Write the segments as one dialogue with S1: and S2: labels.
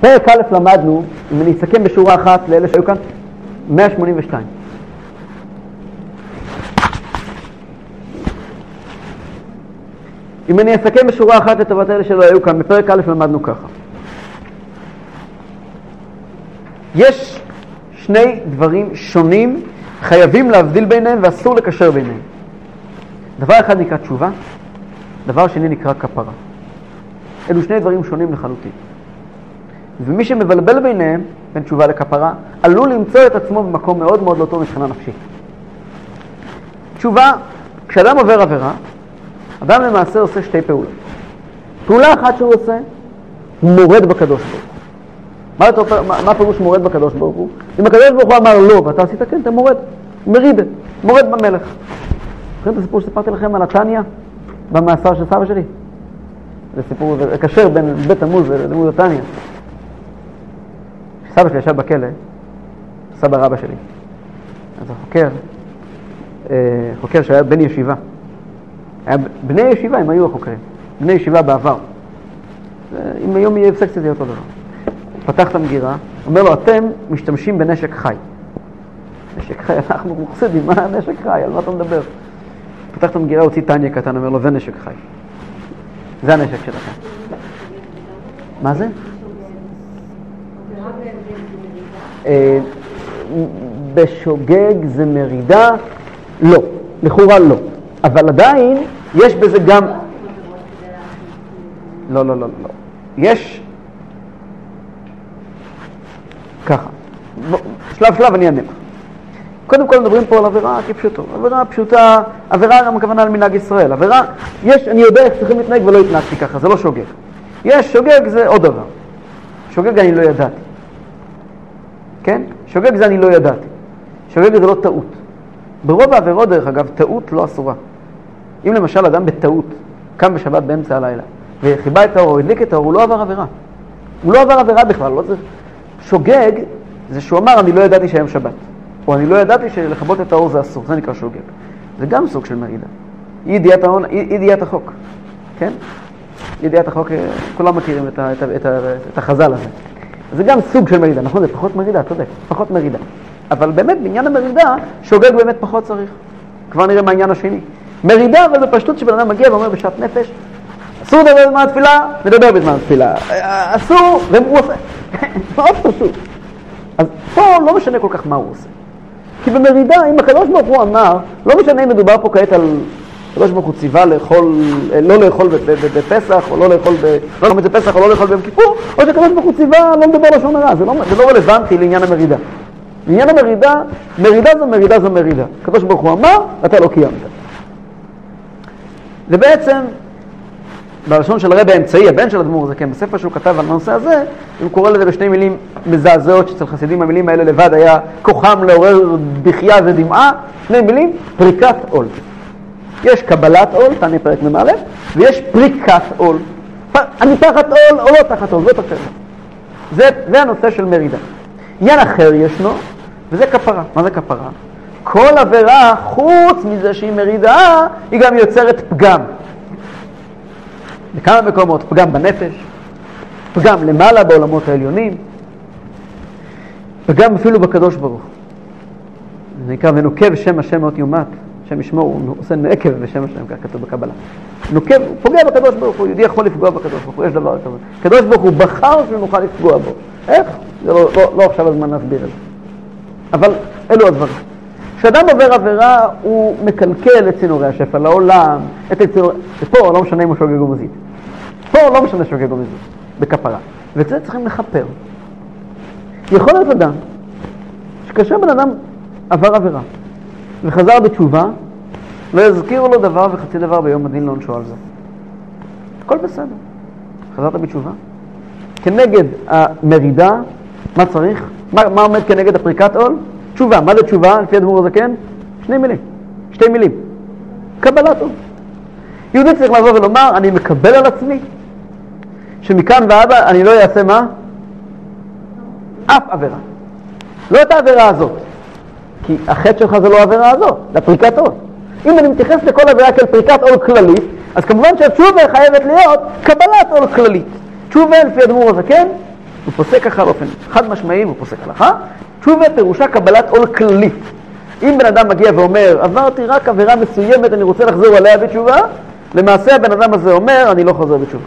S1: פרק א' למדנו, אם אני אסכם בשורה אחת לאלה שהיו כאן, 182. אם אני אסכם בשורה אחת לטובת אלה שלא היו כאן, בפרק א' למדנו ככה. יש שני דברים שונים, חייבים להבדיל ביניהם ואסור לקשר ביניהם. דבר אחד נקרא תשובה, דבר שני נקרא כפרה. אלו שני דברים שונים לחלוטין. ומי שמבלבל ביניהם, בין תשובה לכפרה, עלול למצוא את עצמו במקום מאוד מאוד לא טוב מבחינה נפשית. תשובה, כשאדם עובר עבירה, אדם למעשה עושה שתי פעולות. פעולה אחת שהוא עושה, הוא מורד בקדוש ברוך הוא. מה, אתה, מה, מה פירוש מורד בקדוש ברוך הוא? אם הקדוש ברוך הוא אמר לא ואתה עשית כן, אתה מורד. מרידה, מורד במלך. זוכרים את הסיפור שסיפרתי לכם על התניא במאסר של סבא שלי? זה סיפור, זה קשר בין בית תמוז ללימוד התניא. כשסבא שלי ישב בכלא, סבא רבא שלי, אז החוקר, אה, חוקר שהיה בן ישיבה, היה בני ישיבה, הם היו החוקרים, בני ישיבה בעבר. אם היום יהיה הפסק זה יהיה אותו דבר. פתח את המגירה, אומר לו, אתם משתמשים בנשק חי. נשק חי, אנחנו מוחסדים, מה נשק חי, על מה אתה מדבר? פתח את המגירה, הוציא טניה קטן, אומר לו, זה נשק חי. זה הנשק שלכם. מה זה? אה, בשוגג זה מרידה? לא, לכאורה לא. אבל עדיין יש בזה גם... לא, לא, לא, לא. יש... ככה. שלב שלב אני אענה. קודם כל מדברים פה על עבירה כפשוטו. עבירה פשוטה, עבירה גם הכוונה על מנהג ישראל. עבירה, יש, אני יודע איך צריכים להתנהג ולא התנהגתי ככה, זה לא שוגג. יש, שוגג זה עוד דבר. שוגג אני לא ידעתי. כן? שוגג זה אני לא ידעתי. שוגג זה לא טעות. ברוב העבירות, דרך אגב, טעות לא אסורה. אם למשל אדם בטעות קם בשבת באמצע הלילה וחיבה את האור או הדליק את האור, הוא לא עבר עבירה. הוא לא עבר עבירה בכלל, לא צריך... שוגג זה שהוא אמר, אני לא ידעתי שהיום שבת. או אני לא ידעתי שלכבות את האור זה אסור, זה נקרא שוגג. זה גם סוג של מרידה. אי ידיעת, ההון, אי ידיעת החוק, כן? ידיעת החוק, אה, כולם מכירים את, ה, את, ה, את, ה, את החז"ל הזה. זה גם סוג של מרידה, נכון? זה פחות מרידה, צודק, פחות מרידה. אבל באמת, בעניין המרידה, שוגג באמת פחות צריך. כבר נראה מה העניין השני. מרידה, אבל בפשטות שבן אדם מגיע ואומר בשעת נפש, אסור לדבר בזמן התפילה, נדבר בזמן התפילה. אסור, והוא עושה. מאוד פשוט. אז פה לא משנה כל כך מה הוא עושה. כי במרידה, אם הקדוש ברוך הוא אמר, לא משנה אם מדובר פה כעת על... הקדוש ברוך הוא ציווה לאכול, לא לאכול בפסח, או לא לאכול ב... לא לאכול בפסח, או לא לאכול ביום כיפור, או שהקדוש ברוך הוא ציווה לא לדבר לשון הרע. זה לא, זה לא רלוונטי לעניין המרידה. לעניין המרידה, מרידה זו מרידה זו מרידה. הקדוש ברוך הוא אמר, ואתה לא קיימת. זה בעצם, בלשון של הרבי האמצעי, הבן של הדמור הזה, כן, בספר שהוא כתב על הנושא הזה, הוא קורא לזה בשני מילים מזעזעות, שאצל חסידים המילים האלה לבד היה כוחם לעורר בכייה ודמעה, שני מילים, פריקת עול. יש קבלת עול, תענה פרק מ"א, ויש פריקת עול. אני תחת עול או לא תחת עול, זאת השאלה. זה, זה הנושא של מרידה. עניין אחר ישנו, וזה כפרה. מה זה כפרה? כל עבירה, חוץ מזה שהיא מרידה, היא גם יוצרת פגם. בכמה מקומות, פגם בנפש, פגם למעלה בעולמות העליונים, פגם אפילו בקדוש ברוך זה נקרא ונוקב שם השם מאות יומת, השם ישמור, הוא עושה נקב בשם השם, כך כתוב בקבלה. נוקב, הוא פוגע בקדוש ברוך הוא, יהודי יכול לפגוע בקדוש ברוך הוא, יש דבר כזה. הקדוש ברוך הוא בחר שנוכל לפגוע בו. איך? זה לא, לא, לא עכשיו הזמן להסביר את זה. אבל אלו הדברים. כשאדם עובר עבירה, הוא מקלקל את צינורי השפע לעולם, את הצינור... ופה לא משנה אם הוא שוגג או מזיד. פה לא משנה שוגג או מזיד, בכפרה. ואת זה צריכים לכפר. יכול להיות אדם, שכאשר בן אדם עבר עבירה וחזר בתשובה, יזכירו לו דבר וחצי דבר ביום הדין לעונשו על זה. הכל בסדר. חזרת בתשובה. כנגד המרידה, מה צריך? מה, מה עומד כנגד הפריקת עול? תשובה. מה זה תשובה, לפי הדמור הזקן? שני מילים. שתי מילים. קבלת עול. יהודי צריך לבוא ולומר, אני מקבל על עצמי שמכאן והלאה אני לא אעשה מה? אף עבירה. לא את העבירה הזאת. כי החטא שלך זה לא העבירה הזאת, זה הפריקת עול. אם אני מתייחס לכל עבירה כאל פריקת עול כללית, אז כמובן שהתשובה חייבת להיות קבלת עול כללית. תשובה לפי הדמור הזקן, הוא פוסק ככה באופן חד משמעי, הוא פוסק הלכה. תשובה פירושה קבלת עול כללי. אם בן אדם מגיע ואומר, עברתי רק עבירה מסוימת, אני רוצה לחזור עליה בתשובה, למעשה הבן אדם הזה אומר, אני לא חוזר בתשובה.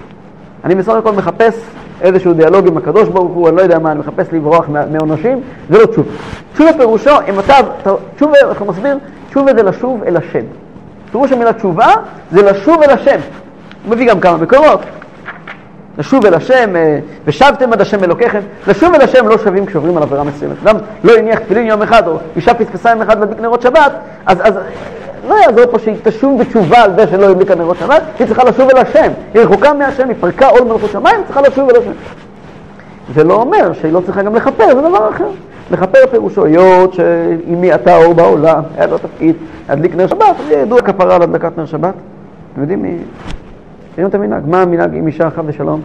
S1: אני בסך הכל מחפש איזשהו דיאלוג עם הקדוש ברוך הוא, אני לא יודע מה, אני מחפש לברוח מעונשים, זה לא תשובה. תשובה פירושו, אם אתה, תשובה, איך הוא מסביר? תשובה זה לשוב אל השם. פירוש המילה תשובה זה לשוב אל השם. הוא מביא גם כמה מקורות. לשוב אל השם, אה, ושבתם עד השם אלוקיכם. לשוב אל השם לא שווים כשעוברים על עבירה מסוימת. אדם לא הניח תפילין יום אחד, או אישה פספסה יום אחד להדליק נרות שבת, אז, אז לא יעזור פה שהיא תשוב בתשובה על זה שלא הדליקה נרות שבת, היא צריכה לשוב אל השם. היא רחוקה מהשם, היא פרקה עול מלכות שמיים, צריכה לשוב אל השם. זה לא אומר שהיא לא צריכה גם לכפר, זה דבר אחר. לכפר פירושו, היות שאמי אתה אור בעולם, היה לו תפקיד להדליק נר שבת, ידוע כפרה על הדלקת נר שבת. אתם יודעים. מכירים את המנהג? מה המנהג אם אישה חד ושלום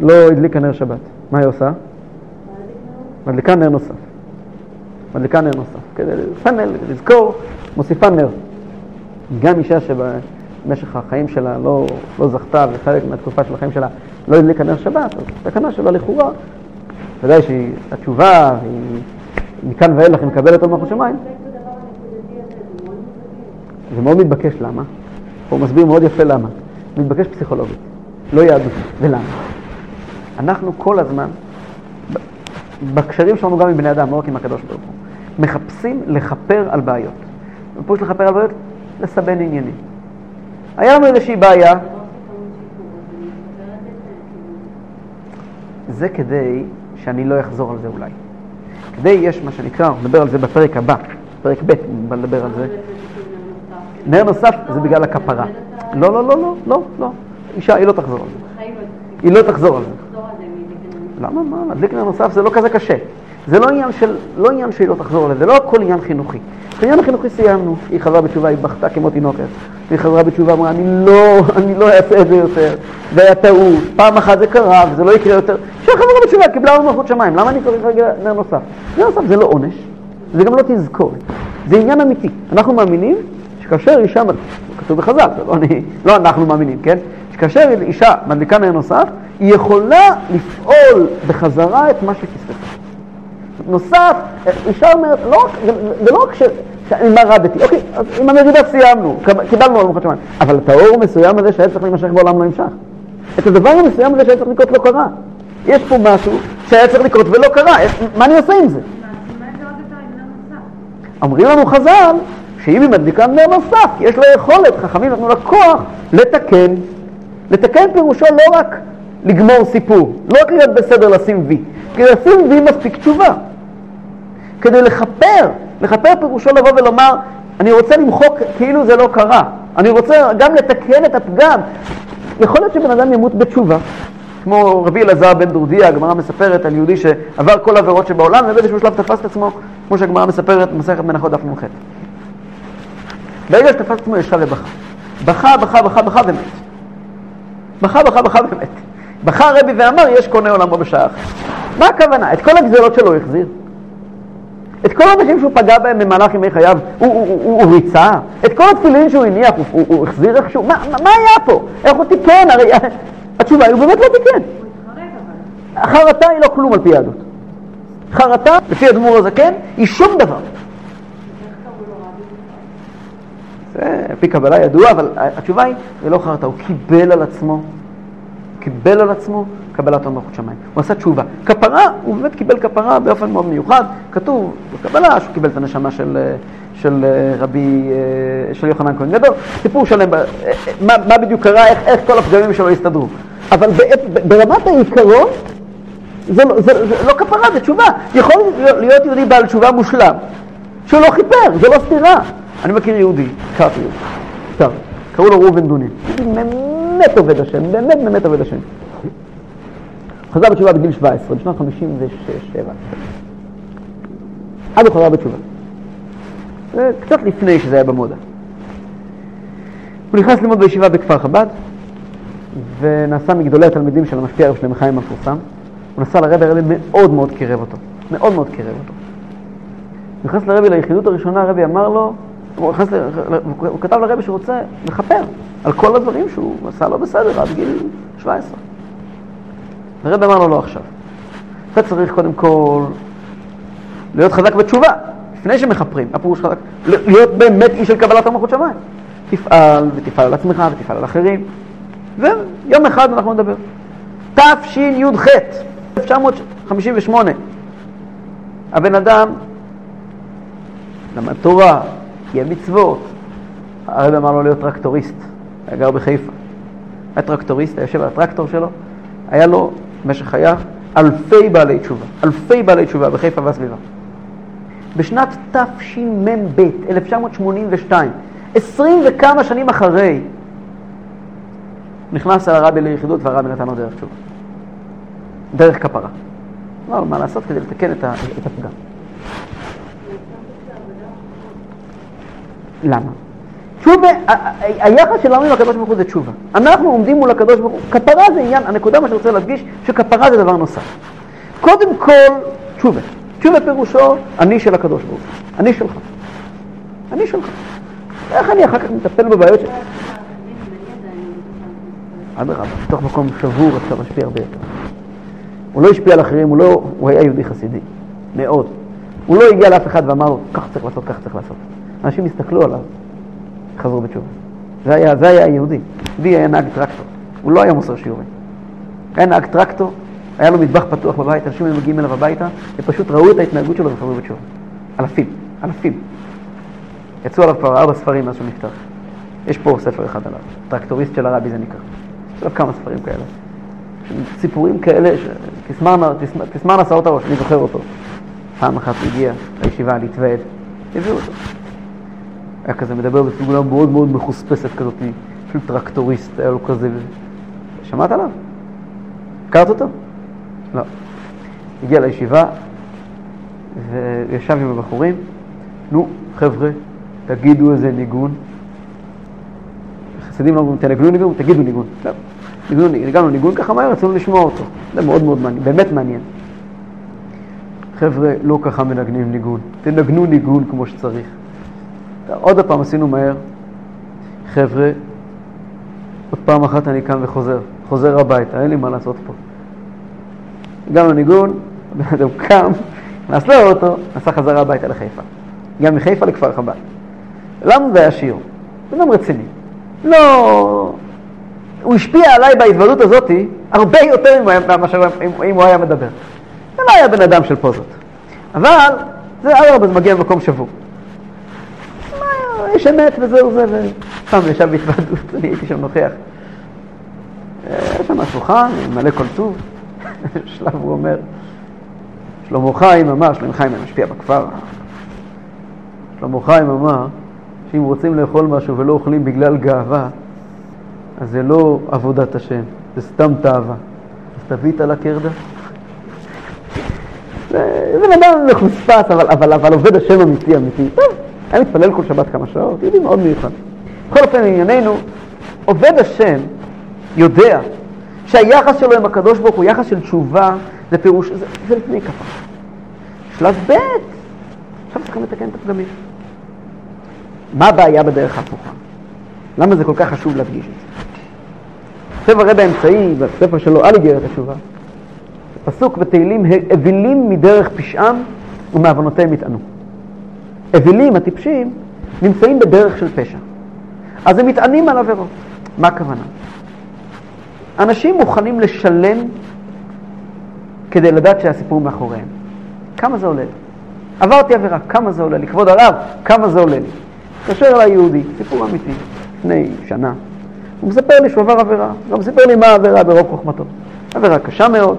S1: לא הדליקה נר שבת? מה היא עושה? מדליקה נר נוסף. מדליקה נר נוסף. כדי לסמל, לזכור, מוסיפה נר. גם אישה שבמשך החיים שלה לא, לא זכתה, וחלק מהתקופה של החיים שלה לא הדליקה נר שבת, אז תקנה שלה לכאורה, ודאי שהתשובה היא מכאן ואילך היא מקבלת עוד מלכות שמיים. זה מאוד מתבקש, למה? הוא מסביר מאוד יפה למה. מתבקש פסיכולוגית, לא יהדות. ולמה? אנחנו כל הזמן, בקשרים שלנו גם עם בני אדם, לא רק עם הקדוש ברוך הוא, מחפשים לכפר על בעיות. ופירוש לכפר על בעיות, לסבן עניינים. היה לנו איזושהי בעיה, זה כדי שאני לא אחזור על זה אולי. כדי, יש מה שנקרא, נדבר על זה בפרק הבא, פרק ב', נדבר על זה. נר נוסף זה בגלל הכפרה. לא, לא, לא, לא, לא, לא. אישה, היא לא תחזור על זה. היא לא תחזור על זה. למה? מה? להדליק נר נוסף זה לא כזה קשה. זה לא עניין של, לא עניין שהיא לא תחזור על זה, לא הכל עניין חינוכי. את העניין החינוכי סיימנו. היא חזרה בתשובה, היא בכתה כמו תינוקת. היא חזרה בתשובה, אמרה, אני לא, אני לא אעשה את זה יותר. זה היה טעות. פעם אחת זה קרה, וזה לא יקרה יותר. אישה חזרה בתשובה, קיבלה לנו מלכות שמיים. למה אני צריך רגע נר נוסף? נר נוסף זה לא עונש, זה גם לא תזכורת. זה עניין אמיתי. אנחנו מאמינים שכאשר אישה, כתוב בחז"ל, לא, אני, לא אנחנו מאמינים, כן? שכאשר אישה מדליקה נר נוסף, היא יכולה לפעול בחזרה את מה שפספסה. נוסף, אישה אומרת, לא, זה לא רק שאני מרדתי, אוקיי, אז עם המרידה סיימנו, קיבלנו על מלכות שמיים, אבל את האור המסוים הזה שהיה צריך להימשך בעולם לא נמשך. את הדבר המסוים הזה שהיה צריך לקרות לא קרה. יש פה משהו שהיה צריך לקרות ולא קרה, מה אני עושה עם זה? אומרים לנו חז"ל, שאם היא מדליקה נר נוסף, יש לה יכולת, חכמים נתנו לה כוח לתקן. לתקן פירושו לא רק לגמור סיפור, לא רק להיות בסדר לשים וי, כדי לשים וי מספיק תשובה. כדי לכפר, לכפר פירושו לבוא ולומר, אני רוצה למחוק כאילו זה לא קרה, אני רוצה גם לתקן את הפגם. יכול להיות שבן אדם ימות בתשובה, כמו רבי אלעזר בן דורדיה, הגמרא מספרת על יהודי שעבר כל העבירות שבעולם, ובאיזשהו שלב תפס את עצמו, כמו שהגמרא מספרת במסכת מנחות דף נ"ח. ברגע שתפס את עצמו ישב ובכה. בכה, בכה, בכה, בכה ומת. בכה, בכה, בכה ומת. בכה הרבי ואמר, יש קונה עולמו בשעה אחת. מה הכוונה? את כל הגזירות שלו החזיר? את כל האנשים שהוא פגע בהם במהלך ימי חייו, הוא, הוא, הוא, הוא ריצה? את כל התפילין שהוא הניח, הוא, הוא, הוא החזיר איכשהו? מה, מה היה פה? איך הוא תיקן? הרי התשובה היא, הוא באמת לא תיקן. חרטה היא לא כלום על פי יהדות. חרטה, לפי אדמו"ר הזקן, היא שום דבר. זה פי קבלה ידוע, אבל התשובה היא, זה לא חרטה, הוא קיבל על עצמו, קיבל על עצמו קבלת עול מלכות שמיים. הוא עשה תשובה. כפרה, הוא באמת קיבל כפרה באופן מאוד מיוחד. כתוב בקבלה שהוא קיבל את הנשמה של, של רבי, של יוחנן כהן גדול. סיפור שלם, מה, מה בדיוק קרה, איך, איך כל הפגמים שלו הסתדרו. אבל בעת, ברמת העיקרון, זה, לא, זה, זה לא כפרה, זה תשובה. יכול להיות יהודי בעל תשובה מושלם, שהוא לא כיפר, זה לא סתירה. אני מכיר יהודי, הכרתי יהודי, קראו לו ראובן דונין. באמת עובד השם, באמת באמת עובד השם. חזר בתשובה בגיל 17, בשנת 56-7. אז הוא חזר בתשובה. קצת לפני שזה היה במודה. הוא נכנס ללמוד בישיבה בכפר חב"ד, ונעשה מגדולי התלמידים של המשפיע הרב שלהם חיים המפורסם. הוא נסע לרבי, הרבי מאוד מאוד קירב אותו. מאוד מאוד קירב אותו. הוא נכנס לרבי ליחידות הראשונה, הרבי אמר לו, הוא, ל... הוא כתב לרבי שהוא רוצה לכפר על כל הדברים שהוא עשה לא בסדר עד גיל 17. הרבי אמר לו לא עכשיו. אתה צריך קודם כל להיות חזק בתשובה, לפני שמכפרים. הפירוש חזק, להיות באמת איש של קבלת המלכות שמיים. תפעל, ותפעל על עצמך, ותפעל על אחרים. ויום אחד אנחנו נדבר. תשי"ח, 1958. הבן אדם למד תורה, קיים מצוות. הרב אמר לו להיות טרקטוריסט, היה גר בחיפה. היה טרקטוריסט, היה יושב על הטרקטור שלו, היה לו במשך חייו אלפי בעלי תשובה, אלפי בעלי תשובה בחיפה והסביבה. בשנת תשמ"ב, 1982, עשרים וכמה שנים אחרי, נכנס אל הרבי ליחידות והרבי נתן לו דרך תשובה. דרך כפרה. לא, מה לעשות כדי לתקן את הפגם. למה? תשובה, היחס שלנו עם הקדוש ברוך הוא זה תשובה. אנחנו עומדים מול הקדוש ברוך הוא, כפרה זה עניין, הנקודה מה שאני רוצה להדגיש, שכפרה זה דבר נוסף. קודם כל, תשובה. תשובה פירושו, אני של הקדוש ברוך הוא. אני שלך. אני שלך. איך אני אחר כך מטפל בבעיות שלי? אדרבה, בתוך מקום שבור אפשר להשפיע הרבה יותר. הוא לא השפיע על אחרים, הוא, לא, הוא היה יהודי חסידי, מאוד. הוא לא הגיע לאף אחד ואמר לו, כך צריך לעשות, כך צריך לעשות. אנשים הסתכלו עליו, חזרו בתשובה. זה היה, זה היה היהודי. בי היה נהג טרקטור, הוא לא היה מוסר שיעורים. היה נהג טרקטור, היה לו מטבח פתוח בבית, אנשים היו מגיעים אליו הביתה, ופשוט ראו את ההתנהגות שלו וחזרו בתשובה. אלפים, אלפים. יצאו עליו כבר ארבע ספרים מאז שהוא נפטר. יש פה ספר אחד עליו, טרקטוריסט של הרבי זה נקרא. יש עליו כמה ספרים כאלה. סיפורים כאלה, תסמן עשרות הראש, אני זוכר אותו. פעם אחת הוא הגיע לישיבה להתוועד, הביאו אותו. היה כזה מדבר בסגולה מאוד מאוד מחוספסת כזאת, של טרקטוריסט, היה לו כזה... שמעת עליו? הכרת אותו? לא. הגיע לישיבה וישב עם הבחורים, נו, חבר'ה, תגידו איזה ניגון. חסידים לא אומרים, תנגנו ניגון, תגידו ניגון. לא. ניגענו ניגון ככה מהר, רצינו לשמוע אותו. זה מאוד מאוד מעניין, באמת מעניין. חבר'ה, לא ככה מנגנים ניגון, תנגנו ניגון כמו שצריך. עוד פעם עשינו מהר. חבר'ה, עוד פעם אחת אני קם וחוזר, חוזר הביתה, אין לי מה לעשות פה. הגענו לניגון, הבן אדם קם, נכנס לאוטו, נסע חזרה הביתה לחיפה. גם מחיפה לכפר חב"ד. למה זה היה שיר? בן אדם רציני. לא... הוא השפיע עליי בהתוודות הזאת הרבה יותר מאשר אם הוא היה מדבר. זה לא היה בן אדם של פוזות. אבל זה ארבע, זה מגיע למקום שבור. יש אמת וזהו זה, ופעם ישב בהתוועדות, אני הייתי שם נוכח. יש שם שולחן, מלא כל טוב. שלב הוא אומר, שלמה חיים אמר, שלמה חיים משפיע בכפר. שלמה חיים אמר, שאם רוצים לאכול משהו ולא אוכלים בגלל גאווה, אז זה לא עבודת השם, זה סתם תאווה. אז תביא את הלקרדה. זה בן אדם מחוספס, אבל, אבל, אבל עובד השם אמיתי אמיתי. טוב, היה מתפלל כל שבת כמה שעות, יהודי מאוד מיוחד. בכל אופן, לענייננו, עובד השם יודע שהיחס שלו עם הקדוש ברוך הוא יחס של תשובה, זה פירוש, זה, זה לפני כפה. שלב ב', עכשיו צריכים לתקן את הפגמים. מה הבעיה בדרך ההפוכה? למה זה כל כך חשוב להדגיש את זה? כותב הרב האמצעי, בספר שלו, על איגרת התשובה, פסוק בתהילים, אווילים מדרך פשעם ומעוונותיהם יטענו. אווילים, הטיפשים, נמצאים בדרך של פשע. אז הם מתענים על עבירות. מה הכוונה? אנשים מוכנים לשלם כדי לדעת שהסיפור מאחוריהם. כמה זה עולה לי? עברתי עבירה, כמה זה עולה לי? כבוד הרב, כמה זה עולה לי? התקשר אליי יהודי, סיפור אמיתי, לפני שנה. הוא מספר לי שהוא עבר עבירה, גם סיפר לי מה העבירה ברוב חוכמתו. עבירה קשה מאוד,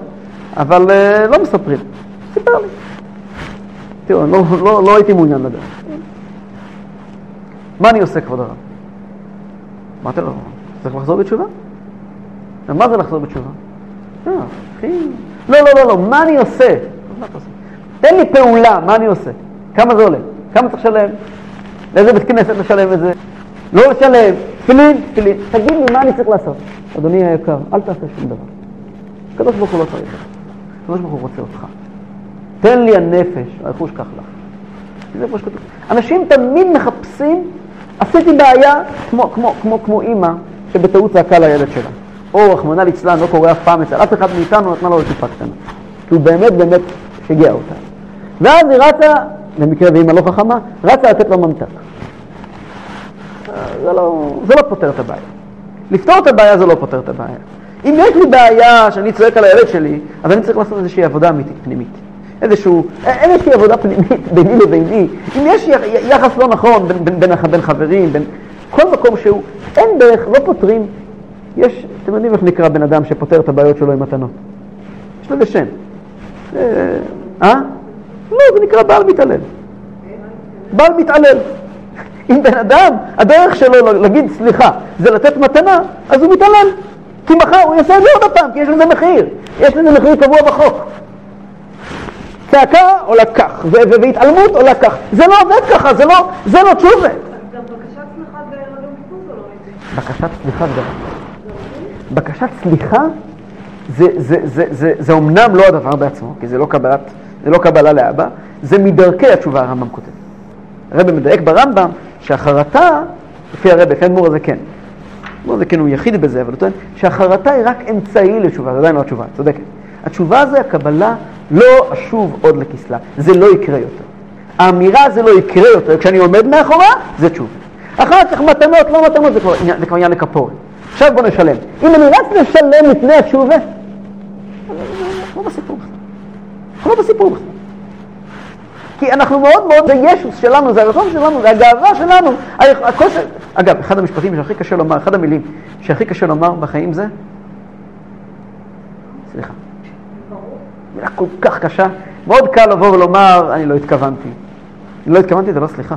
S1: אבל uh, לא מספרים. סיפר לי. תראו, לא, לא, לא הייתי מעוניין לדעת. מה אני עושה, כבוד הרב? אמרתי לו, צריך לחזור בתשובה? מה זה לחזור בתשובה? אה, לא, לא, לא, לא, מה אני עושה? תן לי פעולה, מה אני עושה? כמה זה עולה? כמה צריך לשלם? לאיזה בית כנסת לשלם את זה? לא לשלם, תפילין, תפילין. תגיד לי מה אני צריך לעשות. אדוני היקר, אל תעשה שום דבר. הקדוש ברוך הוא לא צריך. הקדוש ברוך הוא רוצה אותך. תן לי הנפש, הרכוש כך לך. זה כמו שכתוב. אנשים תמיד מחפשים, עשיתי בעיה כמו, כמו, כמו, כמו אימא שבטעות צעקה לילד שלה. או רחמנא ליצלן, לא קורה אף פעם אצל אף אחד מאיתנו, נתנה לו טיפה קטנה. כי הוא באמת באמת שיגע אותה. ואז היא רצה, במקרה ואימא לא חכמה, רצה לתת לו ממתק. זה לא, זה לא פותר את הבעיה. לפתור את הבעיה זה לא פותר את הבעיה. אם יש לי בעיה שאני צועק על הילד שלי, אז אני צריך לעשות איזושהי עבודה אמיתית, פנימית. איזשהו, איזושהי עבודה פנימית ביני לביני. אם יש יחס לא נכון בין, בין, בין, בין חברים, בין כל מקום שהוא, אין דרך, לא פותרים. יש, אתם יודעים איך נקרא בן אדם שפותר את הבעיות שלו עם מתנות? יש לזה שם. אה? לא, זה נקרא בעל מתעלל. בעל מתעלל. אם בן אדם, הדרך שלו להגיד סליחה זה לתת מתנה, אז הוא מתעלל. כי מחר הוא יעשה את זה עוד פעם, כי יש לזה מחיר. יש לזה מחיר קבוע בחוק. צעקה עולה כך, והתעלמות עולה כך. זה לא עובד ככה, זה לא, זה לא תשובה. בקשת סליחה זה בקשת סליחה זה, זה, זה, זה, זה אומנם לא הדבר בעצמו, כי זה לא, קבלת, זה לא קבלה לאבא, זה מדרכי התשובה הרמב"ם כותב. הרב מדייק ברמב"ם שהחרטה, לפי הרב, לפי אדמו"ר הזה כן. אדמו"ר הזה כן הוא יחיד בזה, אבל הוא טוען שהחרטה היא רק אמצעי לתשובה, זה עדיין לא התשובה, צודקת. התשובה זה הקבלה, לא אשוב עוד לכסלה, זה לא יקרה יותר. האמירה זה לא יקרה יותר, כשאני עומד מאחורה, זה תשובה. אחר כך מתנות, לא מתנות, זה כבר, עניין לכפורת. עכשיו בוא נשלם. אם אני רץ לשלם לפני התשובה, לא בסיפור בכלל. לא בסיפור בכלל. כי אנחנו מאוד מאוד, זה ישוס שלנו, זה הרצון שלנו, זה הגאווה שלנו. הכושר... אגב, אחד המשפטים שהכי קשה לומר, אחד המילים שהכי קשה לומר בחיים זה, סליחה. מילה כל כך קשה, מאוד קל לבוא ולומר, אני לא התכוונתי. אני לא התכוונתי, זה לא סליחה.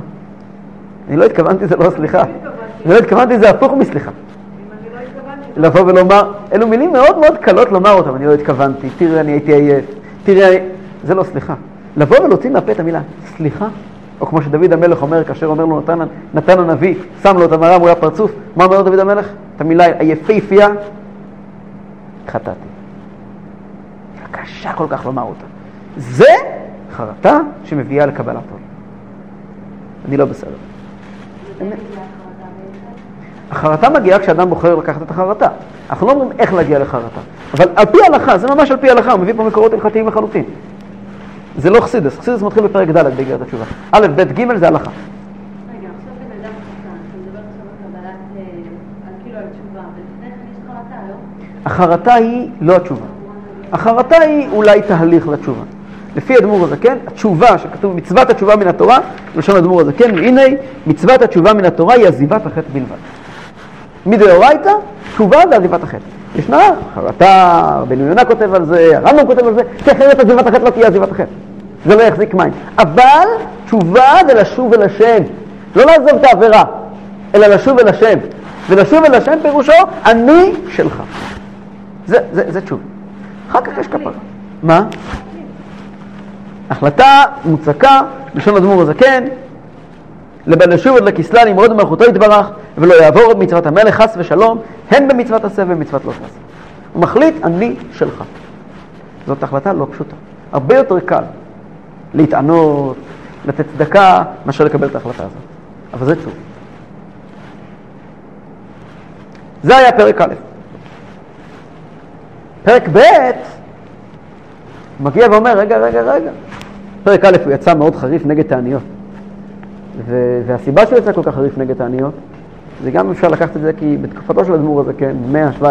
S1: אני לא התכוונתי, זה לא סליחה. אני לא התכוונתי, זה הפוך מסליחה. לבוא ולומר, אלו מילים מאוד מאוד קלות לומר אותם, אני לא התכוונתי, תראה, אני הייתי עייף, תראה, זה לא סליחה. לבוא ולהוציא מהפה את המילה סליחה, או כמו שדוד המלך אומר, כאשר אומר לו נתן, נתן הנביא, שם לו את המראה מול הפרצוף, מה אומר דוד המלך? את המילה היפהפייה, חטאתי. קשה כל כך לומר אותה. זה חרטה שמביאה לקבלת עול. אני לא בסדר. החרטה מגיעה כשאדם בוחר לקחת את החרטה. אנחנו לא אומרים איך להגיע לחרטה, אבל על פי ההלכה, זה ממש על פי ההלכה, הוא מביא פה מקורות הלכתיים לחלוטין. זה לא חסידס, חסידס מתחיל בפרק ד' באגרת התשובה. א', ב', ג' זה הלכה. החרטה היא לא התשובה. החרטה היא אולי תהליך לתשובה. לפי אדמו"ר הזקן, התשובה שכתוב מצוות התשובה מן התורה, לשון אדמו"ר הזקן, והנה מצוות התשובה מן התורה היא עזיבת החטא בלבד. מדאורייתא, תשובה זה עזיבת החטא. ישנה חרטה, רבנו יונה כותב על זה, הרמב"ם כותב על זה, כי אחרת עזיבת החטא לא תהיה עזיבת החטא. זה לא יחזיק מים. אבל תשובה זה לשוב אל השם. לא לעזוב את העבירה, אלא לשוב אל השם. ולשוב אל השם פירושו, אני שלך. זה, זה, זה תשובה. אחר כך יש כפרה. מה? החלטה מוצקה, בלשון אדמו"ר הזקן, לבין לשוב עוד לכסלה למרוד במלכותו יתברך, ולא יעבור עוד מצוות המלך חס ושלום, הן במצוות עשה ובמצוות לא תעשה. הוא מחליט, אני שלך. זאת החלטה לא פשוטה. הרבה יותר קל להתענות, לתת צדקה, מאשר לקבל את ההחלטה הזאת. אבל זה טוב. זה היה פרק א'. פרק ב' מגיע ואומר, רגע, רגע, רגע. פרק א' הוא יצא מאוד חריף נגד תעניות. והסיבה שהוא יצא כל כך חריף נגד תעניות, זה גם אפשר לקחת את זה כי בתקופתו של הדמור הזה, כן, במאה ה-17,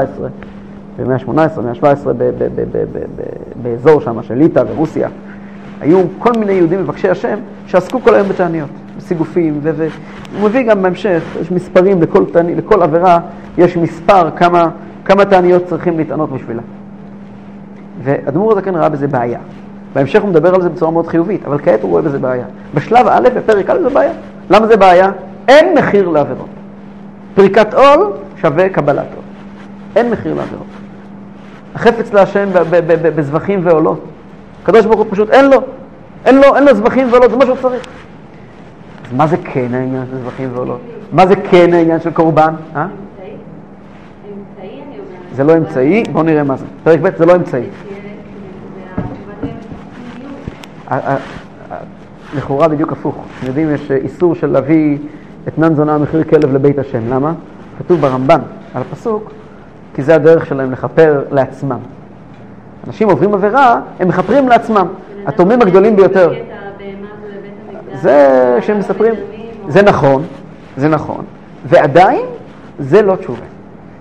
S1: במאה ה-18, במאה ה-17, באזור שם של ליטא ורוסיה, היו כל מיני יהודים מבקשי השם שעסקו כל היום בתעניות, בסיגופים, והוא מביא גם בהמשך, יש מספרים לכל, תעני, לכל עבירה, יש מספר כמה, כמה תעניות צריכים להתענות בשבילה. והדמור הזה כן ראה בזה בעיה. בהמשך הוא מדבר על זה בצורה מאוד חיובית, אבל כעת הוא רואה בזה בעיה. בשלב א', בפרק א' זה בעיה. למה זה בעיה? אין מחיר לעבירות. פריקת עול שווה קבלת עול. אין מחיר לעבירות. החפץ להשם בזבחים ועולות. הקדוש ברוך הוא פשוט אין לו. אין לו, אין לו זבחים ועולות, זה מה שהוא צריך. אז מה זה כן העניין של זבחים ועולות? מה זה כן העניין של קורבן? אה? זה לא אמצעי, בואו נראה מה זה. פרק ב' זה לא אמצעי. לכאורה בדיוק הפוך. אתם יודעים, יש איסור של להביא אתנן זונה מחיר כלב לבית השם. למה? כתוב ברמב"ן על הפסוק, כי זה הדרך שלהם לכפר לעצמם. אנשים עוברים עבירה, הם מכפרים לעצמם. התורמים הגדולים ביותר. זה שהם מספרים, זה נכון, זה נכון, ועדיין זה לא תשובה.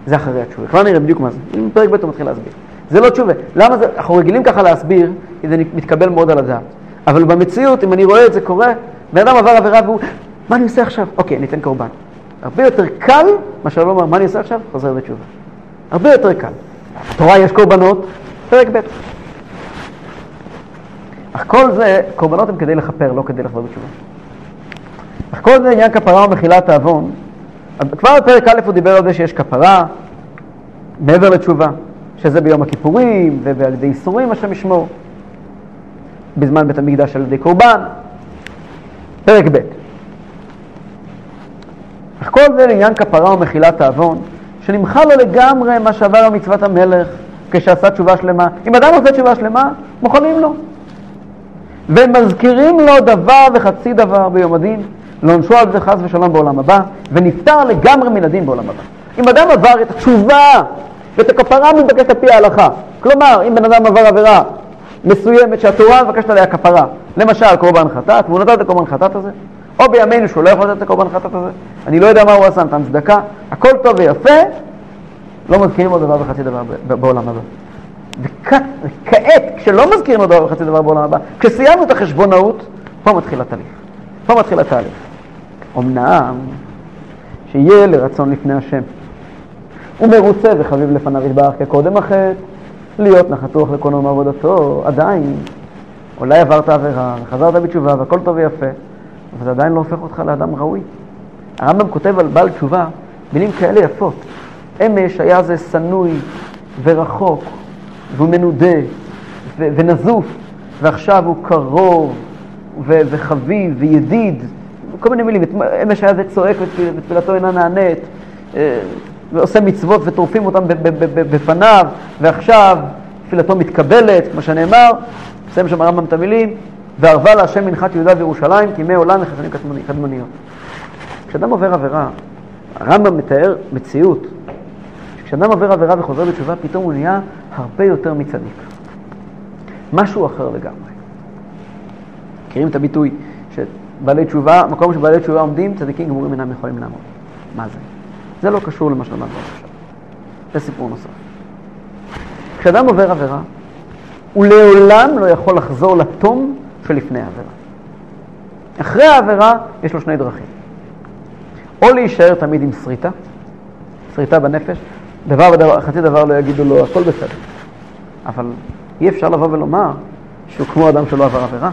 S1: זה אחרי התשובה. כבר נראה בדיוק מה זה. פרק ב' הוא מתחיל להסביר. זה לא תשובה. למה זה, אנחנו רגילים ככה להסביר, כי זה מתקבל מאוד על הדעת. אבל במציאות, אם אני רואה את זה קורה, בן אדם עבר עבירה והוא, מה אני עושה עכשיו? אוקיי, אני אתן קורבן. הרבה יותר קל מאשר לא אומר, מה אני עושה עכשיו? חוזר לתשובה. הרבה יותר קל. בתורה יש קורבנות, פרק ב'. אך כל זה, קורבנות הם כדי לכפר, לא כדי לחזור בתשובה. אך כל זה עניין כפרה ומחילת העוון. כבר בפרק א' הוא דיבר על זה שיש כפרה, מעבר לתשובה, שזה ביום הכיפורים ועל ידי איסורים השם ישמור, בזמן בית המקדש על ידי קורבן. פרק ב'. אך כל זה לעניין כפרה ומחילת העוון, שנמחל לו לגמרי מה שעבר על מצוות המלך כשעשה תשובה שלמה. אם אדם עושה תשובה שלמה, מוכנים לו. ומזכירים לו דבר וחצי דבר ביום הדין, לעונשו על זה חס ושלום בעולם הבא, ונפטר לגמרי מן הדין בעולם הבא. אם אדם עבר את התשובה ואת הכפרה מתבקשת על פי ההלכה, כלומר, אם בן אדם עבר עבירה מסוימת שהתורה מבקשת עליה כפרה, למשל קורבן חטאת, והוא נתן את הקורבן חטאת הזה, או בימינו שהוא לא יכול לתת את הקורבן חטאת הזה, אני לא יודע מה הוא עשה, נתן צדקה, הכל טוב ויפה, לא מזכירים עוד דבר וחצי דבר בעולם הבא. וכעת, כשלא מזכירים עוד דבר וחצי דבר בעולם הבא, כשסיימנו את החשבונאות, פה מתחיל התהליך. פה מתחיל התהליך. אמנם, שיהיה לרצון לפני השם. הוא מרוצה וחביב לפניו יתברך כקודם החטא, להיות נחתוך לקונו מעבודתו, עדיין. אולי עברת עבירה, וחזרת בתשובה, והכל טוב ויפה, אבל זה עדיין לא הופך אותך לאדם ראוי. הרמב"ם כותב על בעל תשובה מילים כאלה יפות. אמש היה זה שנוי ורחוק, והוא מנודה ונזוף, ועכשיו הוא קרוב וחביב וידיד, כל מיני מילים. אמש היה זה צועק ותפילתו אינה נענית, אה, ועושה מצוות וטורפים אותם בפניו, ועכשיו תפילתו מתקבלת, כמו שנאמר, מסיים שם הרמב"ם את המילים, וערבה להשם מנחת יהודה וירושלים, כי ימי עולם לחסנים קדמוניות. כשאדם עובר עבירה, הרמב"ם מתאר מציאות, כשאדם עובר עבירה וחוזר בתשובה, פתאום הוא נהיה הרבה יותר מצדיק. משהו אחר לגמרי. מכירים את הביטוי שבעלי תשובה, מקום שבעלי תשובה עומדים, צדיקים גמורים אינם יכולים לעמוד. מה זה? זה לא קשור למה שלמדנו עכשיו. זה סיפור נוסף. כשאדם עובר עבירה, הוא לעולם לא יכול לחזור לתום שלפני העבירה. אחרי העבירה יש לו שני דרכים. או להישאר תמיד עם שריטה, שריטה בנפש, דבר ודבר, חצי דבר לא יגידו לו, הכל בסדר. אבל אי אפשר לבוא ולומר שהוא כמו אדם שלא עבר עבירה.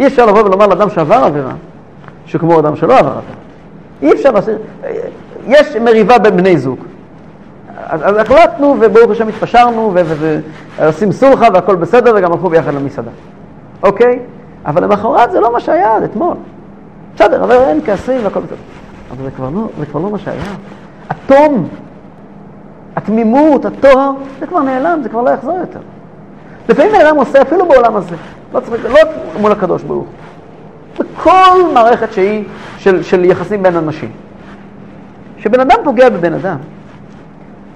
S1: אי אפשר לבוא ולומר לאדם שעבר עבירה, שהוא כמו אדם שלא עבר עבירה. אי אפשר לעשות... יש מריבה בין בני זוג. אז, אז החלטנו, וברוך השם התפשרנו, ועושים סולחה והכל בסדר, וגם הלכו ביחד למסעדה. אוקיי? אבל למחרת זה לא מה שהיה עד אתמול. בסדר, אבל אין כעסים והכל בסדר. אבל זה כבר לא, זה כבר לא מה שהיה. התום התמימות, הטוהר, זה כבר נעלם, זה כבר לא יחזור יותר. לפעמים האדם עושה אפילו בעולם הזה, לא צריך, לא מול הקדוש ברוך הוא. בכל מערכת שהיא של, של יחסים בין אנשים. כשבן אדם פוגע בבן אדם,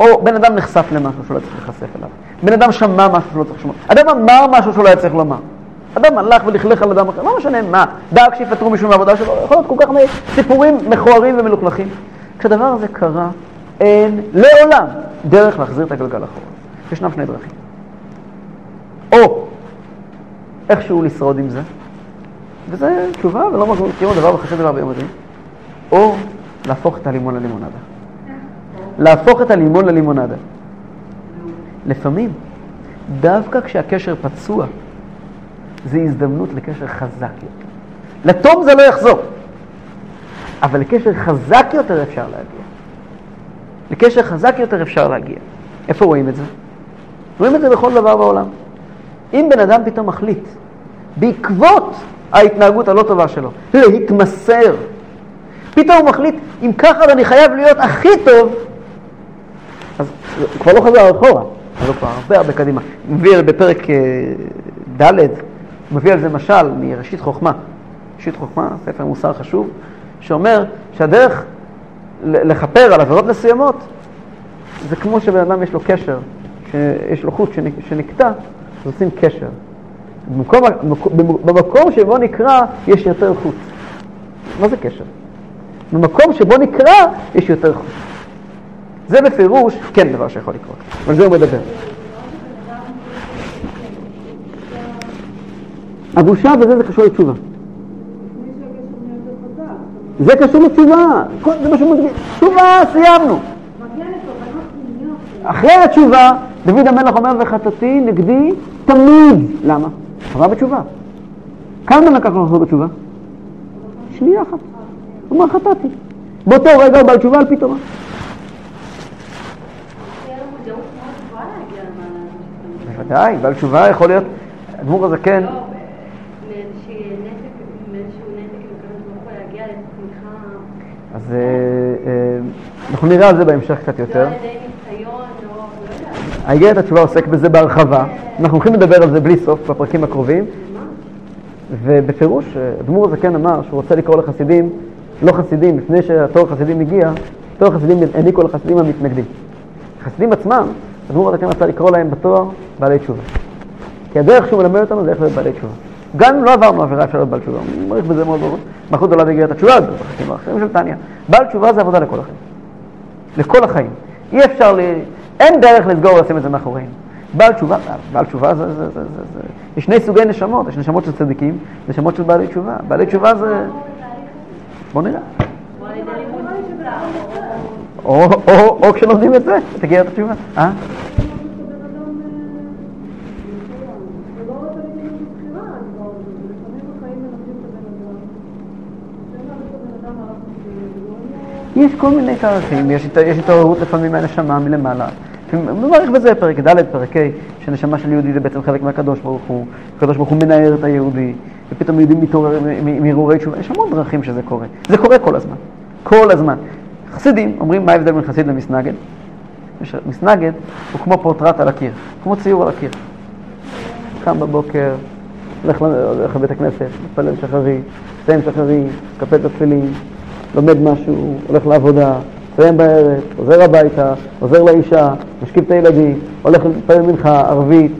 S1: או בן אדם נחשף למשהו שהוא לא צריך להיחשף אליו, בן אדם שמע משהו שהוא לא צריך לשמוע, אדם אמר משהו שהוא לא היה צריך לומר, אדם הלך ולכלך על אדם אחר, לא משנה מה, דאג שיפטרו מישהו מהעבודה שלו, יכול להיות כל כך הרבה סיפורים מכוערים ומלוכלכים. כשהדבר הזה קרה, אין לעולם דרך להחזיר את הגלגל אחורה. ישנם שני דרכים. או איכשהו לשרוד עם זה, וזה תשובה ולא מכירים דבר וחצי דבר ביום הדין, או להפוך את הלימון ללימונדה. להפוך את הלימון ללימונדה. לפעמים, דווקא כשהקשר פצוע, זו הזדמנות לקשר חזק יותר. לתום זה לא יחזור, אבל לקשר חזק יותר אפשר להגיע. לקשר חזק יותר אפשר להגיע. איפה רואים את זה? רואים את זה בכל דבר בעולם. אם בן אדם פתאום מחליט, בעקבות ההתנהגות הלא טובה שלו, להתמסר, פתאום הוא מחליט, אם ככה אני חייב להיות הכי טוב, אז הוא כבר לא חזר אחורה, אז הוא כבר הרבה הרבה קדימה. מביא בפרק אה, ד', מביא על זה משל מראשית חוכמה. ראשית חוכמה, ספר מוסר חשוב, שאומר שהדרך לכפר על עבירות מסוימות, זה כמו שבן אדם יש לו קשר שיש לו חוט שנקטע, עושים קשר. במקום, במקום שבו נקרא יש יותר חוט. מה זה קשר? במקום שבו נקרא יש יותר חוט. זה בפירוש כן דבר שיכול לקרות, על זה הוא מדבר. הבושה וזה זה קשור לתשובה. זה קשור לתשובה, זה מה שהוא מדגיש. תשובה, סיימנו. אחרי התשובה, דוד המלך אומר, וחטאתי נגדי תמיד. למה? חזר בתשובה. כמה לקח לו לחזור בתשובה? שנייה אחת. הוא אמר, חטאתי. באותו רגע הוא בעל תשובה על פי תורה. בוודאי, בעל תשובה יכול להיות, אדמו"ר הזקן... לא, אז אה, אה, אנחנו נראה על זה בהמשך קצת יותר. האיגרת התשובה עוסק בזה בהרחבה. אנחנו הולכים לדבר על זה בלי סוף בפרקים הקרובים. ובפירוש, אדמו"ר הזקן אמר שהוא רוצה לקרוא לחסידים, לא חסידים, לפני שהתור חסידים הגיע, תור חסידים העניקו לחסידים המתנגדים. החסידים עצמם, אדמו"ר הזקן רצה לקרוא להם בתואר בעלי תשובה. כי הדרך שהוא מלמד אותנו זה איך להיות בעלי תשובה. גם אם לא עברנו עבירה אפשר להיות בעל תשובה, הוא מעריך בזה מאוד ברור. מלכות עולה את התשובה, זה בחלקים האחרים של טניה. בעל תשובה זה עבודה לכל החיים. לכל החיים. אי אפשר. אין דרך לסגור ולשים את זה מאחורינו. בעל תשובה, בעל תשובה זה, זה, זה, זה, זה, יש שני סוגי נשמות, יש נשמות של צדיקים, נשמות של בעלי תשובה. בעלי תשובה זה... בוא נראה. או, או, או כשלומדים את זה, תגיע את התשובה. אה? יש כל מיני תאריכים, יש התעוררות לפעמים מהנשמה מלמעלה. מברך בזה פרק ד', פרק ה', שהנשמה של יהודי זה בעצם חלק מהקדוש ברוך הוא, הקדוש ברוך הוא מנער את היהודי, ופתאום יהודי מתעורר מהרהורי תשובה, יש המון דרכים שזה קורה. זה קורה כל הזמן, כל הזמן. חסידים אומרים מה ההבדל בין חסיד למסנגד? מסנגד הוא כמו פורטרט על הקיר, כמו ציור על הקיר. קם בבוקר, הולך לבית הכנסת, מתפלל שחרית, מסיים שחרית, מקפל את התפילין, לומד משהו, הולך לעבודה, מסיים בערב, חוזר הביתה, עוזר לאישה, משכיב את הילדים, הולך להתפלל מנחה, ערבית,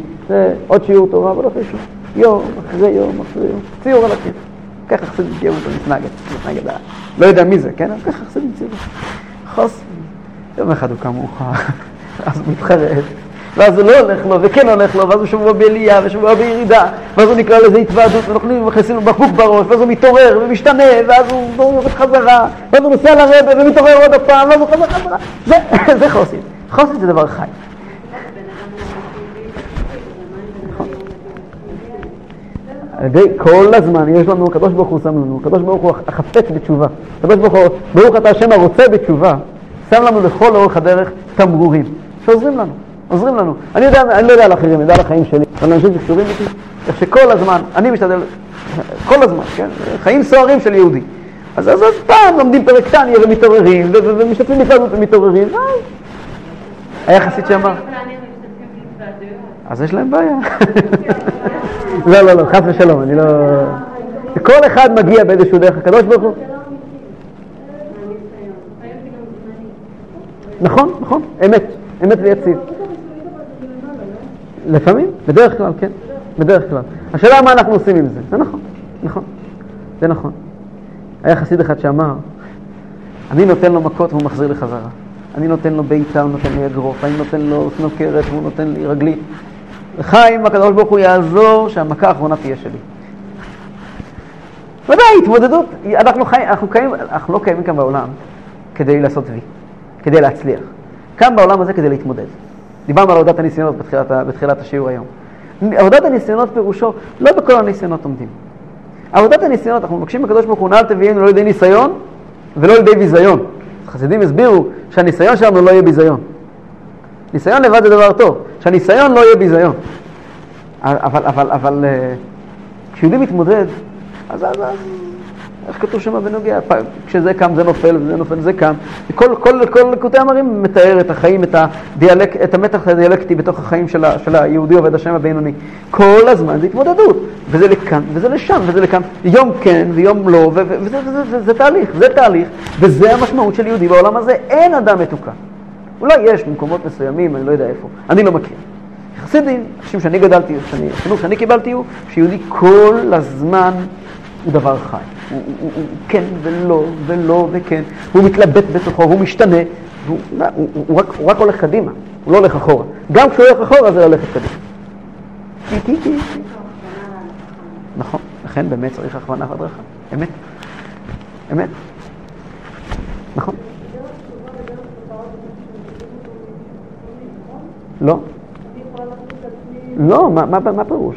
S1: עוד שיעור תורה, והולך לישון. יום אחרי יום אחרי יום, ציור על הקיר. ככה חסידים ציורו אותו מתנגד, מתנגד, לא יודע מי זה, כן? ככה חסידים ציורו. חוס, יום אחד הוא קם מאוחר, אז הוא מתחרט. ואז הוא לא הולך לו, וכן הולך לו, ואז הוא שבוע בעלייה ושבוע בירידה, ואז הוא נקרא לזה התוועדות, ואנחנו מכניסים לו בקבוק בראש, ואז הוא מתעורר ומשתנה, ואז הוא הולך חזרה, ואז הוא נוסע לרבה ומתעורר עוד פעם, ואז הוא חוזר חזרה. זה, זה חוסן. חוסן זה דבר חי. כל הזמן יש לנו, הקדוש ברוך הוא שם לנו, הקדוש ברוך הוא החפץ בתשובה. הקדוש ברוך הוא, ברוך אתה השם הרוצה בתשובה, שם לנו לכל אורך הדרך תמרורים שעוזרים לנו. עוזרים לנו. אני יודע, אני לא יודע על אחרים, אני יודע על החיים שלי, על אנשים שקשורים איתי, איך שכל הזמן, אני משתדל, כל הזמן, כן? חיים סוערים של יהודי. אז, אז, אז פעם לומדים פרק טניה ומתעוררים, ומשתתפים בפעלות ומתעוררים. היה חסיד שאמר... אז יש להם בעיה. לא, לא, לא, חס ושלום, אני לא... כל אחד מגיע באיזשהו דרך הקדוש ברוך הוא. נכון, נכון, אמת, אמת ויציב. לפעמים, בדרך כלל, כן, בדרך כלל. השאלה מה אנחנו עושים עם זה, זה נכון, נכון, זה נכון. היה חסיד אחד שאמר, אני נותן לו מכות והוא מחזיר לי חזרה. אני נותן לו בעיטה, הוא נותן לי אגרוף, אני נותן לו סנוקרת והוא נותן לי רגלית. וחיים, הקדוש ברוך הוא יעזור שהמכה האחרונה תהיה שלי. ודאי, התמודדות, אנחנו, חיים, אנחנו, קיים, אנחנו לא קיימים כאן בעולם כדי לעשות וי, כדי להצליח. כאן בעולם הזה כדי להתמודד. דיברנו על עבודת הניסיונות בתחילת, בתחילת השיעור היום. עבודת הניסיונות פירושו, לא בכל הניסיונות עומדים. עבודת הניסיונות, אנחנו מבקשים בקדוש ברוך הוא נעל תביאנו לא לידי ניסיון ולא לידי ביזיון. חסידים הסבירו שהניסיון שלנו לא יהיה ביזיון. ניסיון לבד זה דבר טוב, שהניסיון לא יהיה ביזיון. אבל, אבל, אבל אה, כשיהודי מתמודד, אז, אז, אז איך כתוב שם בנוגע? כשזה קם זה נופל וזה נופל זה קם. כל, כל, כל לקוטי המרים מתאר את החיים, את, הדיאלק, את המתח הדיאלקטי בתוך החיים של, ה, של היהודי עובד השם הבינוני. כל הזמן זה התמודדות, וזה לכאן וזה לשם וזה לכאן. יום כן ויום לא, וזה, וזה, וזה, וזה, זה תהליך, זה תהליך, וזה המשמעות של יהודי בעולם הזה. אין אדם מתוקן. אולי יש במקומות מסוימים, אני לא יודע איפה, אני לא מכיר. חסידים, אנשים שאני גדלתי, שאני, החינוך שאני קיבלתי הוא שיהודי כל הזמן הוא דבר חי. הוא, הוא, הוא כן ולא, ולא וכן, הוא מתלבט בתוכו, הוא משתנה, והוא, הוא, הוא, הוא, רק, הוא רק הולך קדימה, הוא לא הולך אחורה. גם כשהוא הולך אחורה זה הולך קדימה. נכון, לכן באמת צריך הכוונה והדרכה, אמת, אמת, נכון. לא. לא, מה פירוש?